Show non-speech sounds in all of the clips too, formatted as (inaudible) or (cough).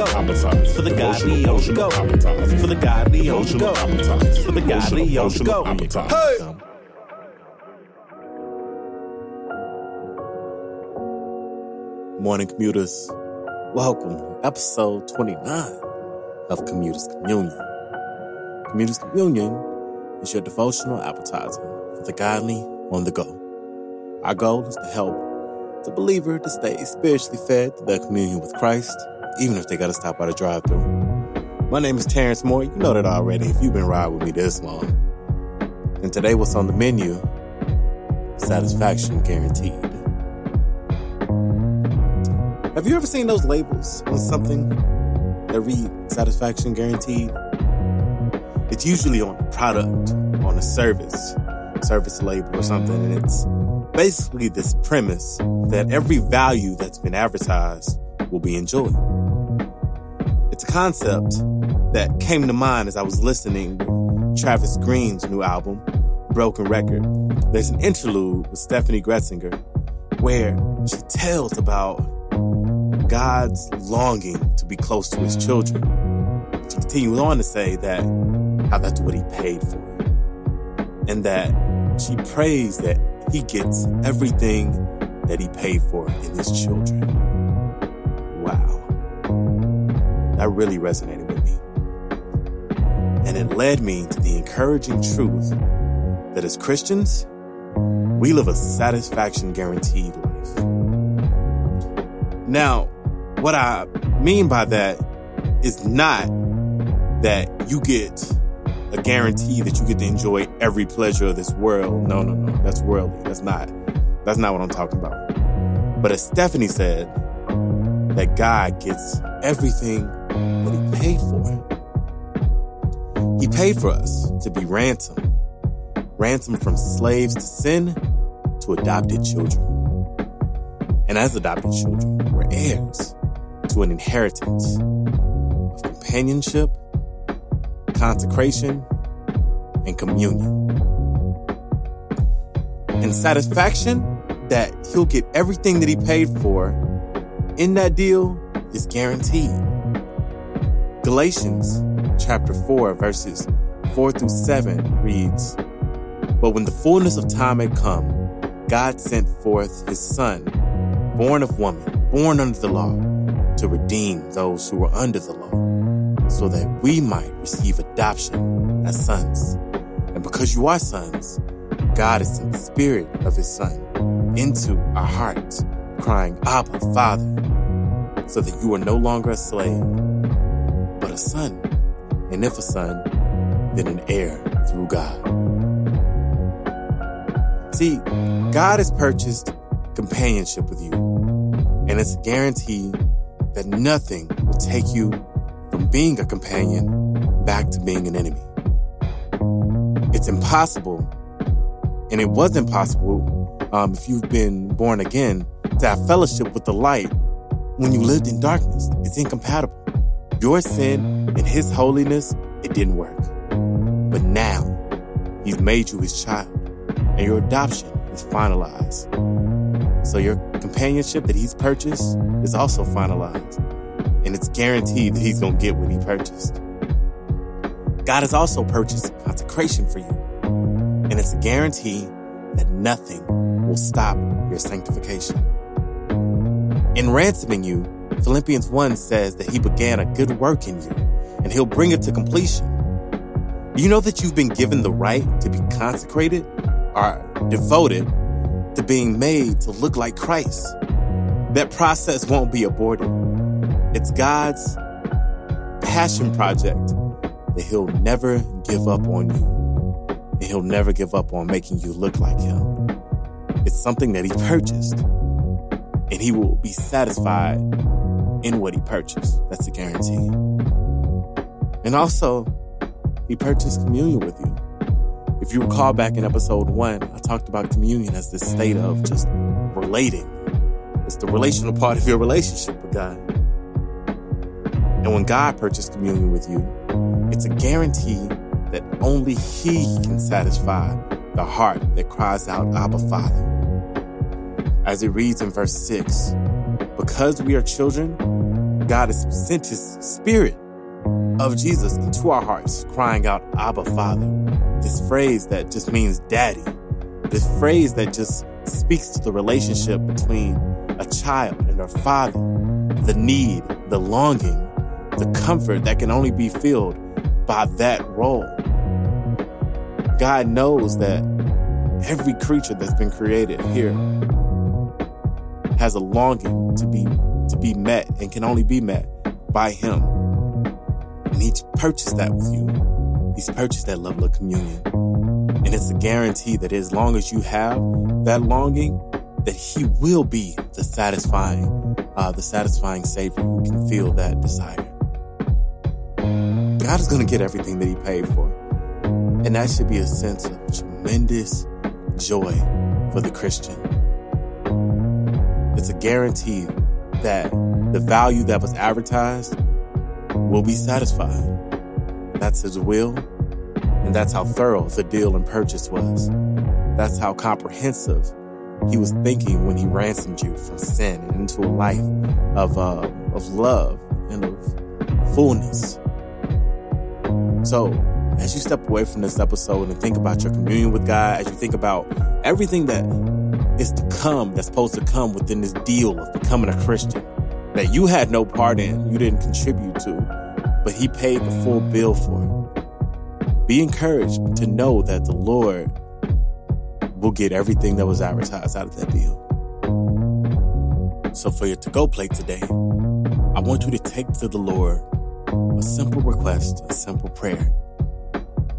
godly on the go. For the godly the go. For the godly the go. For the godly the go. Hey! Morning commuters, welcome to episode 29 of Commuters Communion. Commuters Communion is your devotional appetizer for the godly on the go. Our goal is to help the believer to stay spiritually fed to their communion with Christ, even if they got to stop by the drive through. My name is Terrence Moore. You know that already if you've been riding with me this long. And today, what's on the menu? Satisfaction guaranteed. Have you ever seen those labels on something that read satisfaction guaranteed? It's usually on a product, on a service, service label or something, and it's basically this premise that every value that's been advertised will be enjoyed. It's a concept that came to mind as I was listening to Travis Greene's new album, Broken Record. There's an interlude with Steffany Gretzinger where she tells about God's longing to be close to his children. She continues on to say that how that's what he paid for. And that she prays that he gets everything that he paid for in his children. That really resonated with me. And it led me to the encouraging truth that as Christians, we live a satisfaction guaranteed life. Now, what I mean by that is not that you get a guarantee that you get to enjoy every pleasure of this world. No, no, no. That's worldly. That's not. That's not what I'm talking about. But as Steffany said, that God gets everything that He paid for. He paid for us to be ransomed, ransomed from slaves to sin to adopted children. And as adopted children, we're heirs to an inheritance of companionship consecration, and communion. And satisfaction that he'll get everything that he paid for in that deal is guaranteed. Galatians chapter 4, verses 4 through 7 reads But when the fullness of time had come, God sent forth his Son, born of woman, born under the law, to redeem those who were under the law so that we might receive adoption as sons. And because you are sons, God has sent the Spirit of His Son into our hearts, crying, Abba, Father, so that you are no longer a slave, but a son. And if a son, then an heir through God. See, God has purchased companionship with you, and it's a guarantee that nothing will take you from being a companion back to being an enemy. It's impossible, and it was impossible um, if you've been born again to have fellowship with the light when you lived in darkness. It's incompatible. Your sin and His holiness, it didn't work. But now, He's made you His child, and your adoption is finalized. So your companionship that He's purchased is also finalized and it's guaranteed that he's going to get what he purchased. God has also purchased consecration for you, and it's a guarantee that nothing will stop your sanctification. In ransoming you, Philippians 1 says that he began a good work in you, and he'll bring it to completion. You know that you've been given the right to be consecrated or devoted to being made to look like Christ. That process won't be aborted. It's God's passion project that He'll never give up on you. And He'll never give up on making you look like Him. It's something that He purchased. And He will be satisfied in what He purchased. That's a guarantee. And also, He purchased communion with you. If you recall back in episode one, I talked about communion as this state of just relating. It's the relational part of your relationship with God. And when God purchased communion with you, it's a guarantee that only He can satisfy the heart that cries out, Abba, Father. As it reads in verse 6, because we are children, God has sent his spirit of Jesus into our hearts, crying out, Abba, Father. This phrase that just means daddy. This phrase that just speaks to the relationship between a child and her father, the need, the longing, the comfort that can only be filled by that role. God knows that every creature that's been created here has a longing to be to be met and can only be met by him. And he's purchased that with you. He's purchased that level of communion. And it's a guarantee that as long as you have that longing, that he will be the satisfying, uh, the satisfying savior who can feel that desire. God is going to get everything that he paid for. And that should be a sense of tremendous joy for the Christian. It's a guarantee that the value that was advertised will be satisfied. That's his will, and that's how thorough the deal and purchase was. That's how comprehensive he was thinking when he ransomed you from sin and into a life of, uh, of love and of fullness. So, as you step away from this episode and think about your communion with God, as you think about everything that is to come, that's supposed to come within this deal of becoming a Christian, that you had no part in, you didn't contribute to, but He paid the full bill for it. Be encouraged to know that the Lord will get everything that was advertised out of that deal. So, for your to go plate today, I want you to take to the Lord a simple request, a simple prayer.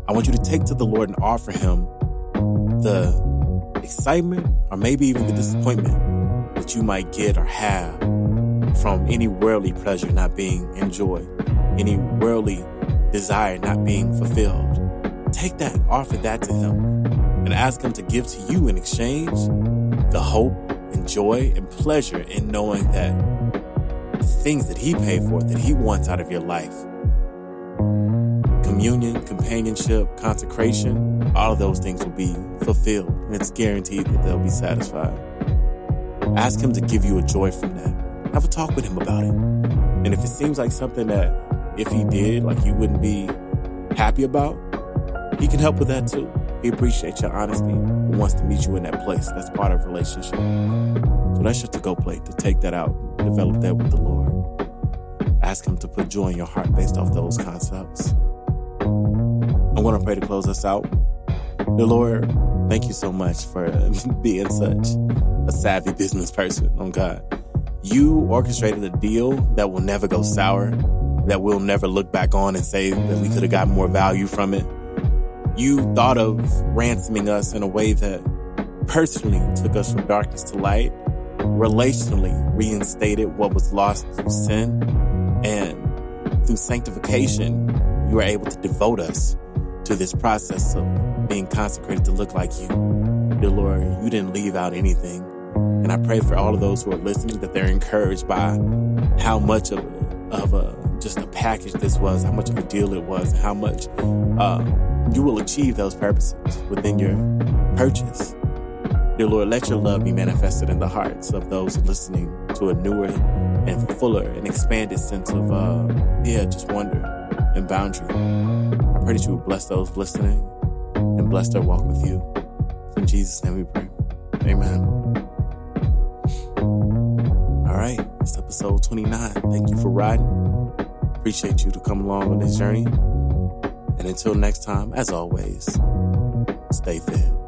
I want you to take to the Lord and offer Him the excitement or maybe even the disappointment that you might get or have from any worldly pleasure not being enjoyed, any worldly desire not being fulfilled. Take that, offer that to Him, and ask Him to give to you in exchange the hope and joy and pleasure in knowing that the things that He paid for, that He wants out of your life. Communion, companionship, consecration, all of those things will be fulfilled, and it's guaranteed that they'll be satisfied. Ask Him to give you a joy from that. Have a talk with Him about it. And if it seems like something that, if He did, like you wouldn't be happy about, He can help with that too. He appreciates your honesty and wants to meet you in that place. That's part of relationship. So that's your to go plate to take that out, develop that with the Lord. Ask Him to put joy in your heart based off those concepts. I want to pray to close us out. The Lord, thank you so much for (laughs) being such a savvy business person, oh God. You orchestrated a deal that will never go sour, that we'll never look back on and say that we could have got more value from it. You thought of ransoming us in a way that personally took us from darkness to light, relationally reinstated what was lost through sin, and through sanctification, you were able to devote us to this process of being consecrated to look like you. Dear Lord, you didn't leave out anything. And I pray for all of those who are listening that they're encouraged by how much of, of a, just a package this was, how much of a deal it was, how much uh, you will achieve those purposes within your purchase. Dear Lord, let your love be manifested in the hearts of those listening to a newer and fuller and expanded sense of, uh, yeah, just wonder and boundary. I pray that you would bless those listening and bless their walk with you. In Jesus' name we pray. Amen. All right, it's episode 29. Thank you for riding. Appreciate you to come along on this journey. And until next time, as always, stay fed.